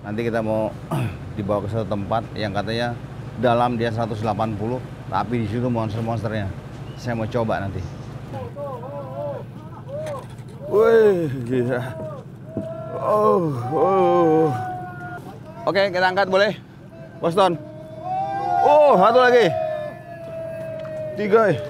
Nanti kita mau dibawa ke satu tempat yang katanya dalam dia 180, tapi di situ monster-monsternya. Saya mau coba nanti. Wih, gila. Oh, oh. Oke, kita angkat boleh? Boston. Oh, satu lagi. Tiga.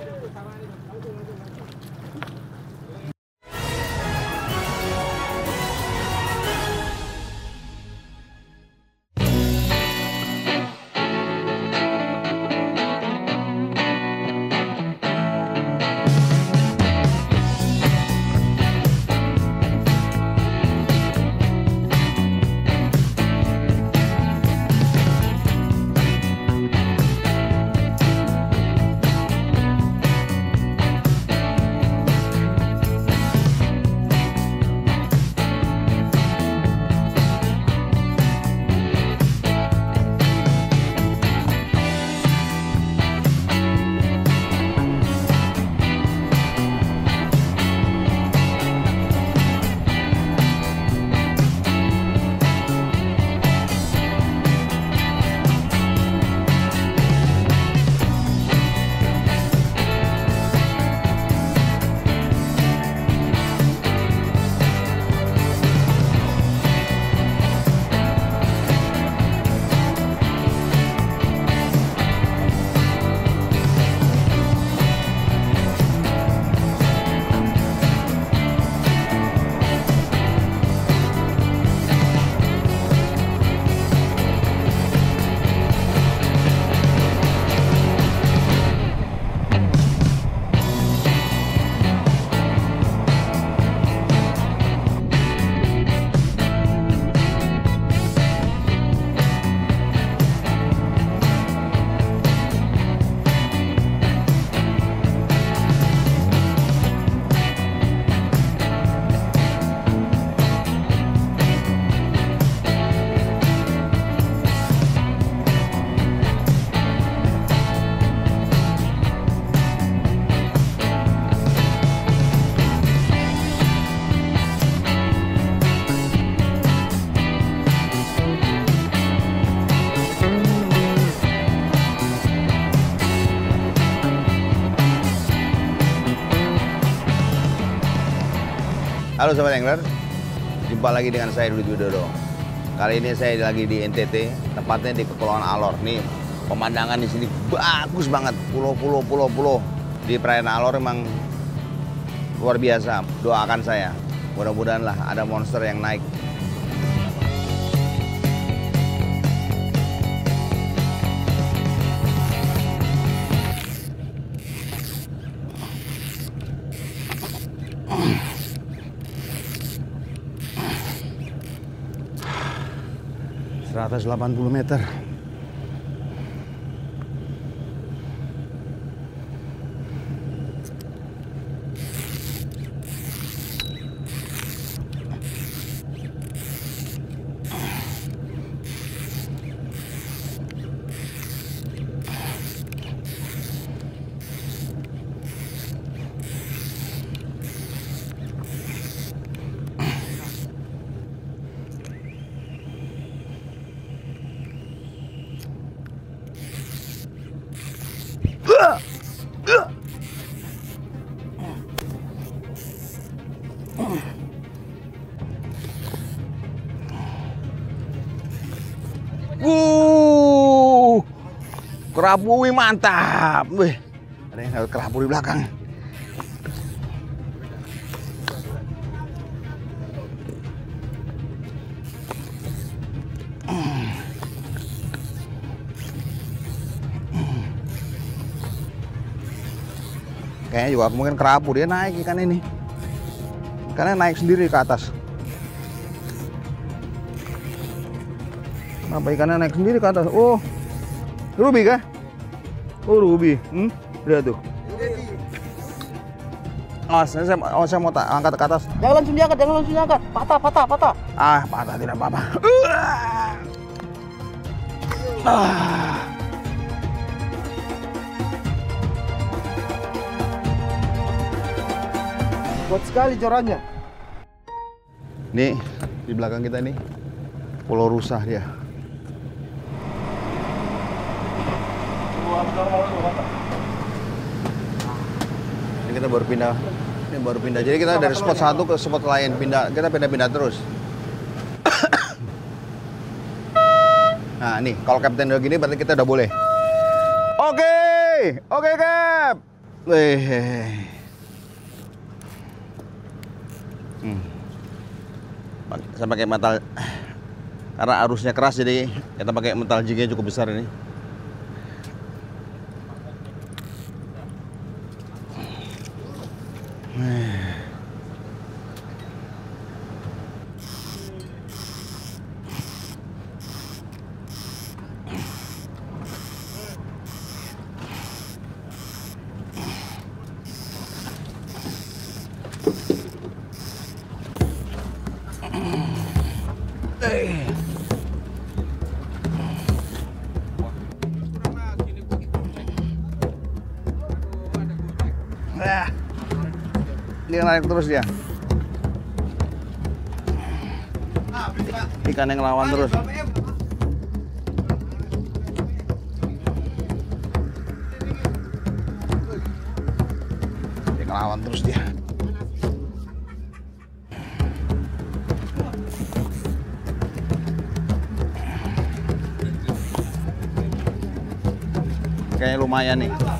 Halo Sobat Angler, jumpa lagi dengan saya Dudi Widodo. Kali ini saya lagi di NTT, tepatnya di Kepulauan Alor. Nih, pemandangan di sini bagus banget, pulau-pulau, pulau-pulau. Di perairan Alor memang luar biasa. Doakan saya, mudah-mudahan lah ada monster yang naik. Delapan puluh meter. Wuh, kerapu wih, mantap. Wih, ada yang kerapu di belakang. Kayaknya juga mungkin kerapu dia naik ikan ini. Ikannya naik sendiri ke atas. Kenapa ikannya naik sendiri ke atas? Oh, ruby kah? Oh, ruby. Hmm? Lihat tuh. Oh, saya, saya, oh, saya mau tak, angkat ke atas. Jangan langsung diangkat, jangan langsung diangkat. Patah, patah, patah. Ah, patah tidak apa-apa. Ah. Kuat sekali corannya. Nih, di belakang kita nih Pulau Rusa dia. Ini kita baru pindah. Ini baru pindah. Jadi kita dari spot satu ke spot lain pindah. Kita pindah-pindah terus. nah, nih kalau kapten udah gini berarti kita udah boleh. Oke, oke Cap. Wih. Hmm. Saya pakai metal karena arusnya keras jadi kita pakai metal jignya cukup besar ini. Yeah. naik terus dia. Ikan yang lawan terus. Dia ngelawan terus dia. Kayaknya lumayan nih.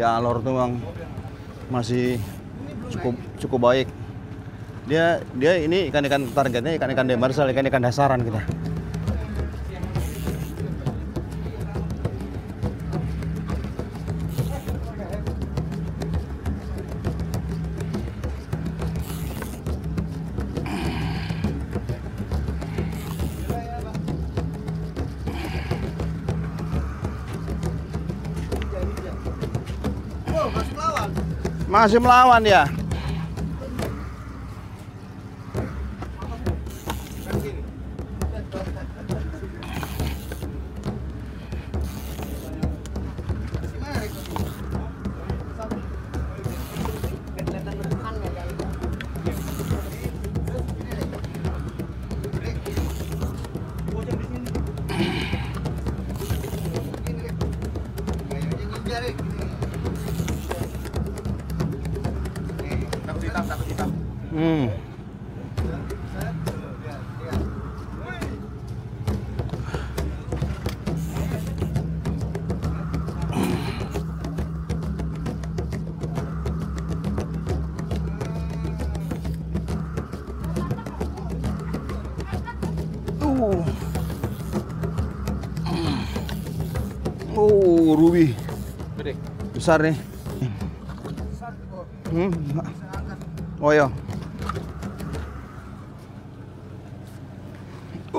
Di alor tuh bang masih cukup cukup baik. Dia dia ini ikan-ikan targetnya ikan-ikan demersal, ikan-ikan dasaran kita. Masih melawan ya. Hmm. Uh. Oh, ruby. Besar nih. Hmm. Oh ya.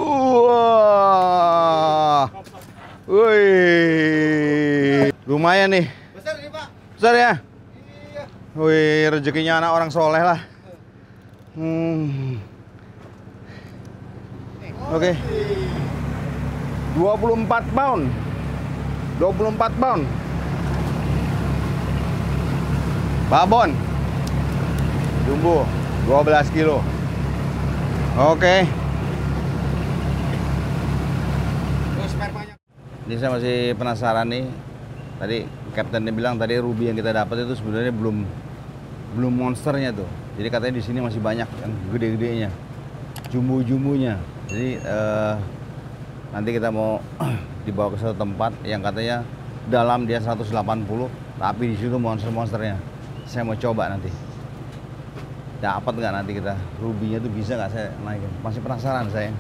Wah. Wih. Lumayan nih. Besar ini, Pak. Besar ya? Iya. Wih, rezekinya anak orang soleh lah. Hmm. Oke. 24 pound. 24 pound. Babon. Jumbo 12 kilo. Oke. Ini saya masih penasaran nih. Tadi kaptennya bilang tadi ruby yang kita dapat itu sebenarnya belum belum monsternya tuh. Jadi katanya di sini masih banyak yang gede-gedenya, jumbo-jumbonya. Jadi eh, nanti kita mau dibawa ke satu tempat yang katanya dalam dia 180, tapi di situ monster-monsternya. Saya mau coba nanti. Dapat nggak nanti kita rubinya tuh bisa nggak saya naikin? Masih penasaran saya.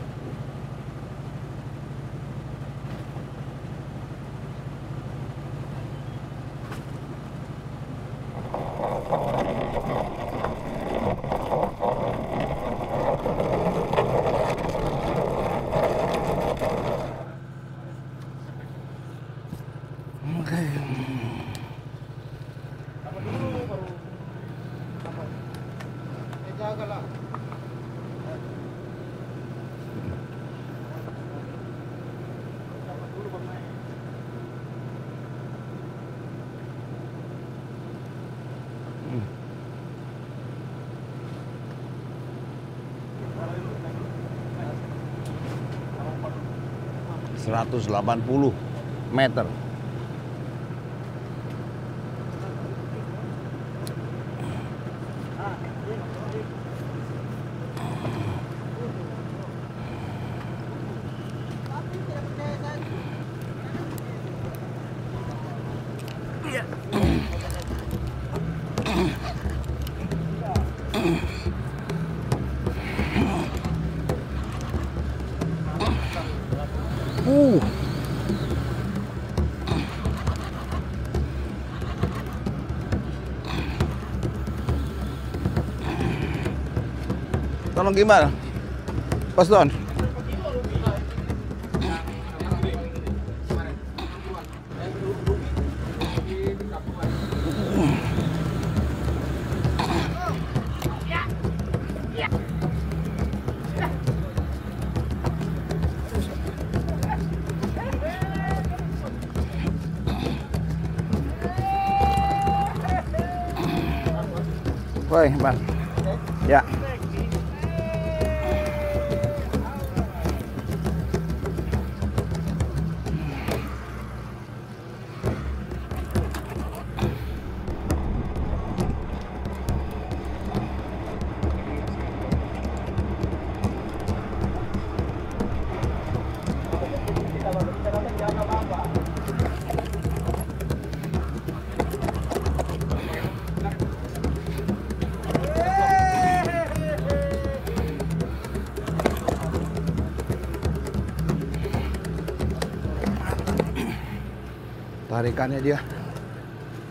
Seratus delapan puluh meter. Uh. Tolong gimana? Pas Don. Woi, Bang. Ya. Tarikannya dia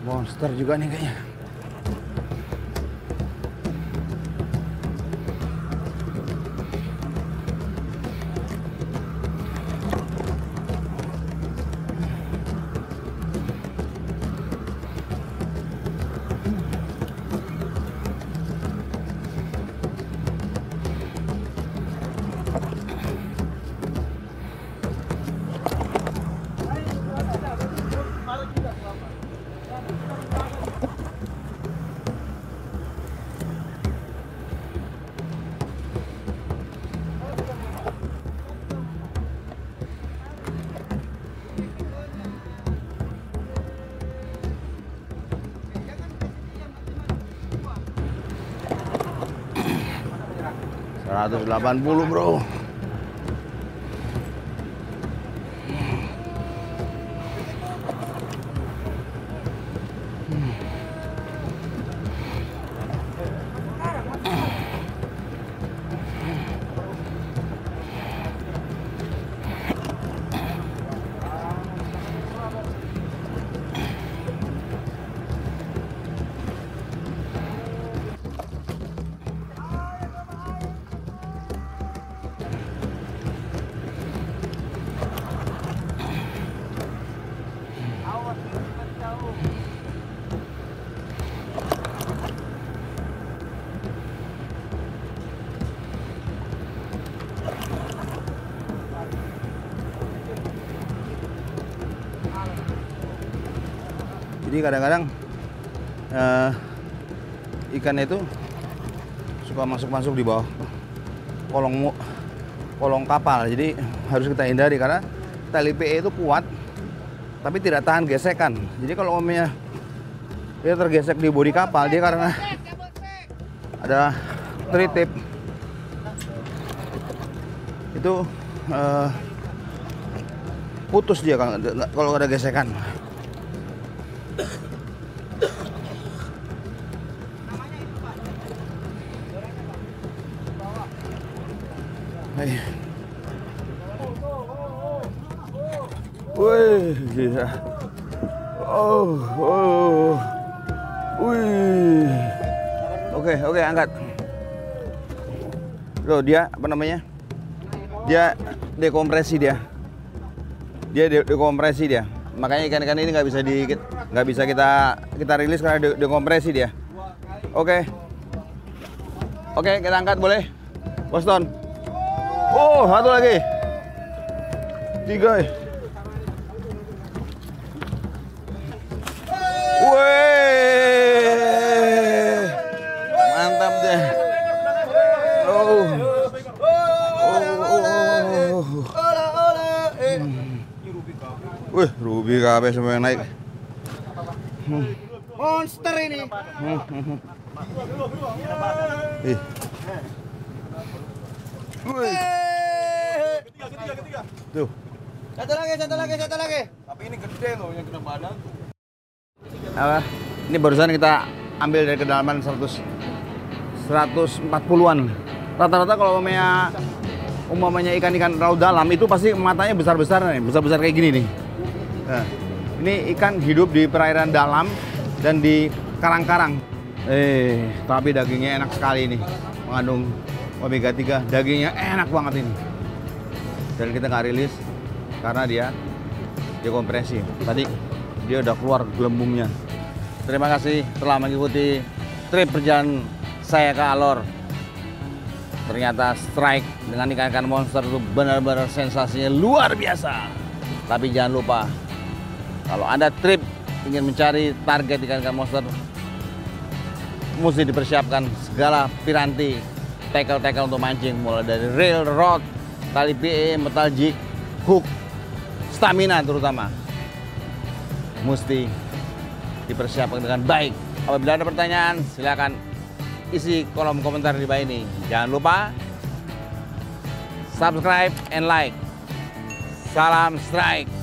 monster juga nih kayaknya. Seratus delapan puluh bro. Jadi kadang-kadang eh, ikannya itu suka masuk-masuk di bawah kolong kolong kapal. Jadi harus kita hindari karena tali PE itu kuat tapi tidak tahan gesekan. Jadi kalau umpamanya dia tergesek di bodi kapal dia karena ada tritip itu eh, putus dia kalau ada gesekan. Oh, oh. Wih. Oke, oke, angkat. Loh, dia apa namanya? Dia dekompresi dia. Dia de- dekompresi dia. Makanya ikan-ikan ini nggak bisa di nggak bisa kita kita rilis karena de- dekompresi dia. Oke. Oke, kita angkat boleh? Boston. Oh, satu lagi. Tiga. Wih. Mantap deh. Oh. Oh. Wih, Ruby kabeh semua yang naik. Monster ini. Ih. Wih. Tuh. Satu lagi, satu lagi, satu lagi. Tapi ini gede loh yang kena badan tuh. apa ini barusan kita ambil dari kedalaman 100 140-an rata-rata kalau umpamanya umpamanya ikan-ikan raut dalam itu pasti matanya besar-besar nih besar-besar kayak gini nih Nah, ini ikan hidup di perairan dalam dan di karang-karang eh tapi dagingnya enak sekali ini mengandung omega 3 dagingnya enak banget ini. Dan kita nggak rilis karena dia dekompresi tadi dia udah keluar gelembungnya. Terima kasih telah mengikuti trip perjalanan saya ke Alor. Ternyata strike dengan ikan-ikan monster itu benar-benar sensasinya luar biasa. Tapi jangan lupa kalau anda trip ingin mencari target ikan-ikan monster mesti dipersiapkan segala piranti tackle-tackle untuk mancing mulai dari reel, rod, tali PE, metal jig, hook, stamina terutama mesti dipersiapkan dengan baik. Apabila ada pertanyaan, silakan isi kolom komentar di bawah ini. Jangan lupa subscribe and like. Salam strike.